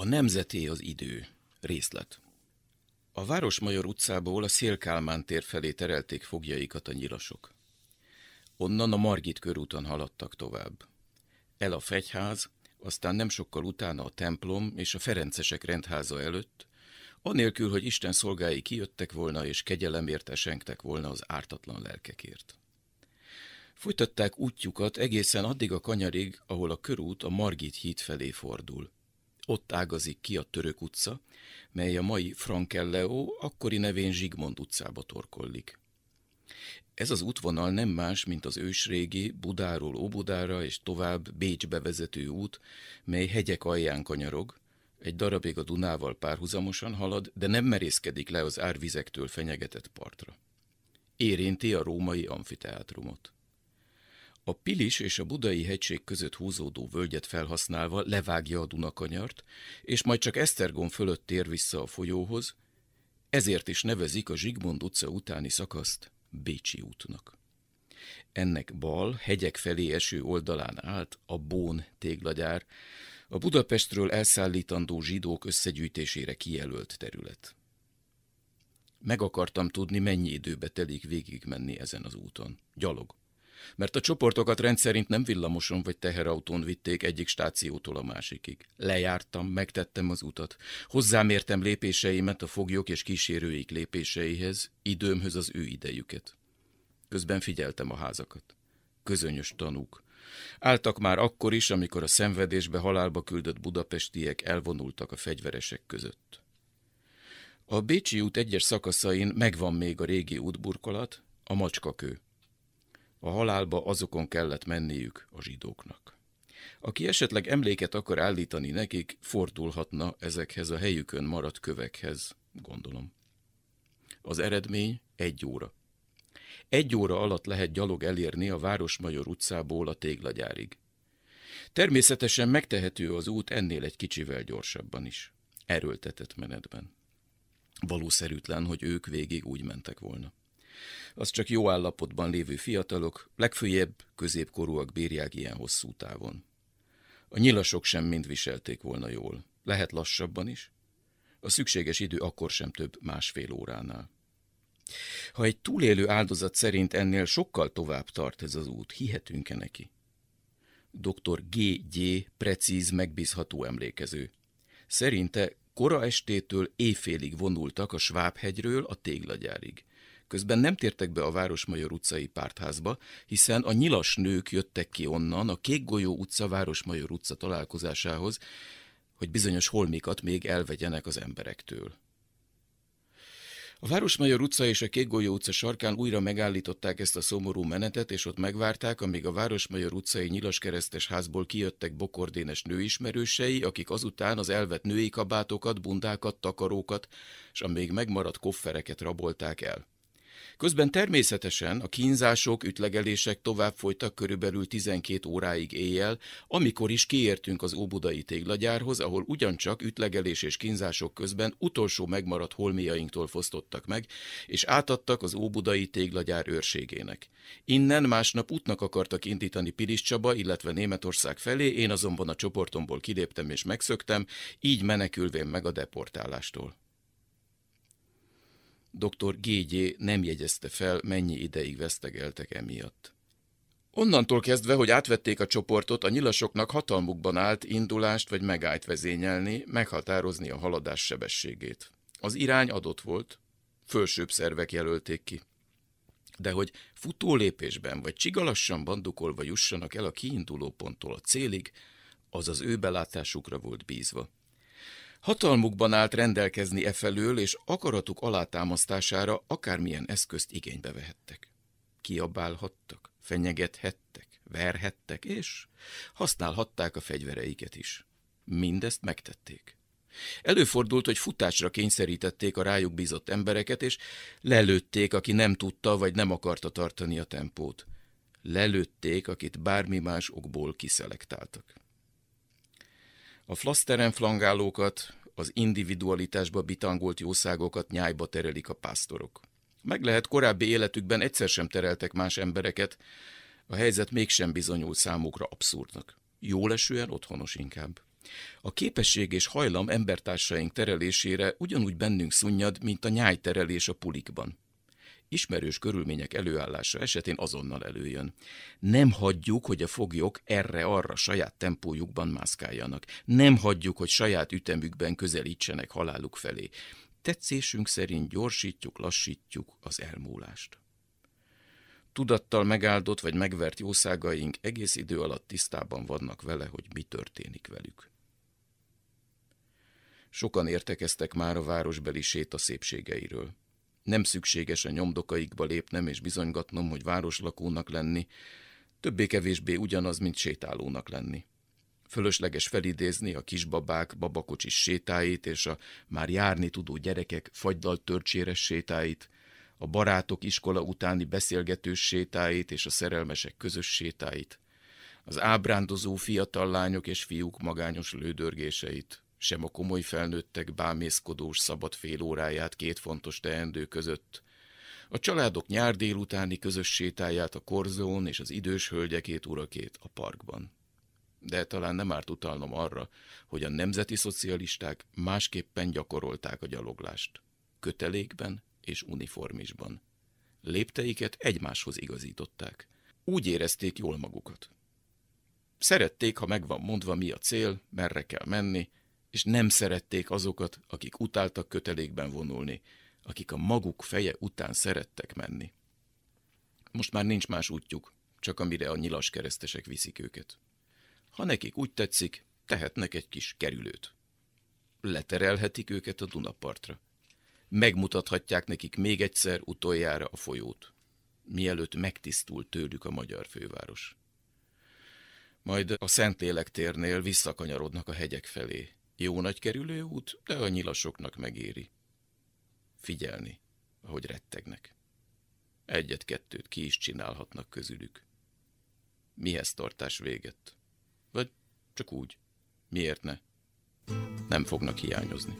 A nemzeté az idő. Részlet. A Városmajor utcából a Szélkálmán tér felé terelték fogjaikat a nyilasok. Onnan a Margit körúton haladtak tovább. El a fegyház, aztán nem sokkal utána a templom és a Ferencesek rendháza előtt, anélkül, hogy Isten szolgái kijöttek volna és kegyelemért esengtek volna az ártatlan lelkekért. Folytatták útjukat egészen addig a kanyarig, ahol a körút a Margit híd felé fordul. Ott ágazik ki a Török utca, mely a mai Frankelleo, akkori nevén Zsigmond utcába torkollik. Ez az útvonal nem más, mint az ősrégi Budáról Óbudára és tovább Bécsbe vezető út, mely hegyek alján kanyarog, egy darabig a Dunával párhuzamosan halad, de nem merészkedik le az árvizektől fenyegetett partra. Érinti a római amfiteátrumot. A Pilis és a Budai hegység között húzódó völgyet felhasználva levágja a Dunakanyart, és majd csak Esztergom fölött tér vissza a folyóhoz, ezért is nevezik a Zsigmond utca utáni szakaszt Bécsi útnak. Ennek bal, hegyek felé eső oldalán állt a Bón téglagyár, a Budapestről elszállítandó zsidók összegyűjtésére kijelölt terület. Meg akartam tudni, mennyi időbe telik végigmenni ezen az úton. Gyalog mert a csoportokat rendszerint nem villamoson vagy teherautón vitték egyik stációtól a másikig. Lejártam, megtettem az utat. Hozzámértem lépéseimet a foglyok és kísérőik lépéseihez, időmhöz az ő idejüket. Közben figyeltem a házakat. Közönyös tanúk. Álltak már akkor is, amikor a szenvedésbe halálba küldött budapestiek elvonultak a fegyveresek között. A Bécsi út egyes szakaszain megvan még a régi útburkolat, a macskakő. A halálba azokon kellett menniük a zsidóknak. Aki esetleg emléket akar állítani nekik, fordulhatna ezekhez a helyükön maradt kövekhez, gondolom. Az eredmény egy óra. Egy óra alatt lehet gyalog elérni a Városmajor utcából a téglagyárig. Természetesen megtehető az út ennél egy kicsivel gyorsabban is. Erőltetett menetben. Valószerűtlen, hogy ők végig úgy mentek volna az csak jó állapotban lévő fiatalok, legfőjebb középkorúak bírják ilyen hosszú távon. A nyilasok sem mind viselték volna jól. Lehet lassabban is. A szükséges idő akkor sem több másfél óránál. Ha egy túlélő áldozat szerint ennél sokkal tovább tart ez az út, hihetünk-e neki? Dr. G.G. precíz, megbízható emlékező. Szerinte kora estétől éjfélig vonultak a Svábhegyről a téglagyárig. Közben nem tértek be a Városmajor utcai pártházba, hiszen a nyilas nők jöttek ki onnan a Kékgolyó utca Városmajor utca találkozásához, hogy bizonyos holmikat még elvegyenek az emberektől. A Városmajor utca és a Kékgolyó utca sarkán újra megállították ezt a szomorú menetet, és ott megvárták, amíg a Városmajor utcai nyilaskeresztes házból kijöttek bokordénes nőismerősei, akik azután az elvett női kabátokat, bundákat, takarókat, és a még megmaradt koffereket rabolták el. Közben természetesen a kínzások, ütlegelések tovább folytak körülbelül 12 óráig éjjel, amikor is kiértünk az óbudai téglagyárhoz, ahol ugyancsak ütlegelés és kínzások közben utolsó megmaradt holmiainktól fosztottak meg, és átadtak az óbudai téglagyár őrségének. Innen másnap útnak akartak indítani Pilis Csaba, illetve Németország felé, én azonban a csoportomból kiléptem és megszöktem, így menekülvén meg a deportálástól. Dr. G.G. nem jegyezte fel, mennyi ideig vesztegeltek emiatt. Onnantól kezdve, hogy átvették a csoportot, a nyilasoknak hatalmukban állt indulást vagy megállt vezényelni, meghatározni a haladás sebességét. Az irány adott volt, fölsőbb szervek jelölték ki. De hogy futólépésben vagy csigalassan bandukolva jussanak el a kiinduló ponttól a célig, az az ő belátásukra volt bízva. Hatalmukban állt rendelkezni e felől, és akaratuk alátámasztására akármilyen eszközt igénybe vehettek. Kiabálhattak, fenyegethettek, verhettek, és használhatták a fegyvereiket is. Mindezt megtették. Előfordult, hogy futásra kényszerítették a rájuk bízott embereket, és lelőtték, aki nem tudta vagy nem akarta tartani a tempót. Lelőtték, akit bármi más okból kiszelektáltak. A flaszteren flangálókat, az individualitásba bitangolt jószágokat nyájba terelik a pásztorok. Meg lehet korábbi életükben egyszer sem tereltek más embereket, a helyzet mégsem bizonyul számukra abszurdnak. Jólesően otthonos inkább. A képesség és hajlam embertársaink terelésére ugyanúgy bennünk szunnyad, mint a nyájterelés a pulikban. Ismerős körülmények előállása esetén azonnal előjön. Nem hagyjuk, hogy a foglyok erre-arra saját tempójukban mászkáljanak. Nem hagyjuk, hogy saját ütemükben közelítsenek haláluk felé. Tetszésünk szerint gyorsítjuk, lassítjuk az elmúlást. Tudattal megáldott vagy megvert jószágaink egész idő alatt tisztában vannak vele, hogy mi történik velük. Sokan értekeztek már a városbeli séta szépségeiről. Nem szükséges a nyomdokaikba lépnem és bizonygatnom, hogy városlakónak lenni, többé-kevésbé ugyanaz, mint sétálónak lenni. Fölösleges felidézni a kisbabák babakocsis sétáit és a már járni tudó gyerekek fagydalt törcséres sétáit, a barátok iskola utáni beszélgetős sétáit és a szerelmesek közös sétáit, az ábrándozó fiatal lányok és fiúk magányos lődörgéseit, sem a komoly felnőttek bámészkodós szabad fél óráját két fontos teendő között, a családok nyár délutáni közös sétáját a korzón és az idős hölgyekét urakét a parkban. De talán nem árt utalnom arra, hogy a nemzeti szocialisták másképpen gyakorolták a gyaloglást. Kötelékben és uniformisban. Lépteiket egymáshoz igazították. Úgy érezték jól magukat. Szerették, ha megvan mondva, mi a cél, merre kell menni, és nem szerették azokat, akik utáltak kötelékben vonulni, akik a maguk feje után szerettek menni. Most már nincs más útjuk, csak amire a nyilas keresztesek viszik őket. Ha nekik úgy tetszik, tehetnek egy kis kerülőt. Leterelhetik őket a Dunapartra. Megmutathatják nekik még egyszer utoljára a folyót, mielőtt megtisztul tőlük a magyar főváros. Majd a Szentlélek térnél visszakanyarodnak a hegyek felé, jó nagy kerülő út, de a nyilasoknak megéri. Figyelni, ahogy rettegnek. Egyet-kettőt ki is csinálhatnak közülük. Mihez tartás véget? Vagy csak úgy. Miért ne? Nem fognak hiányozni.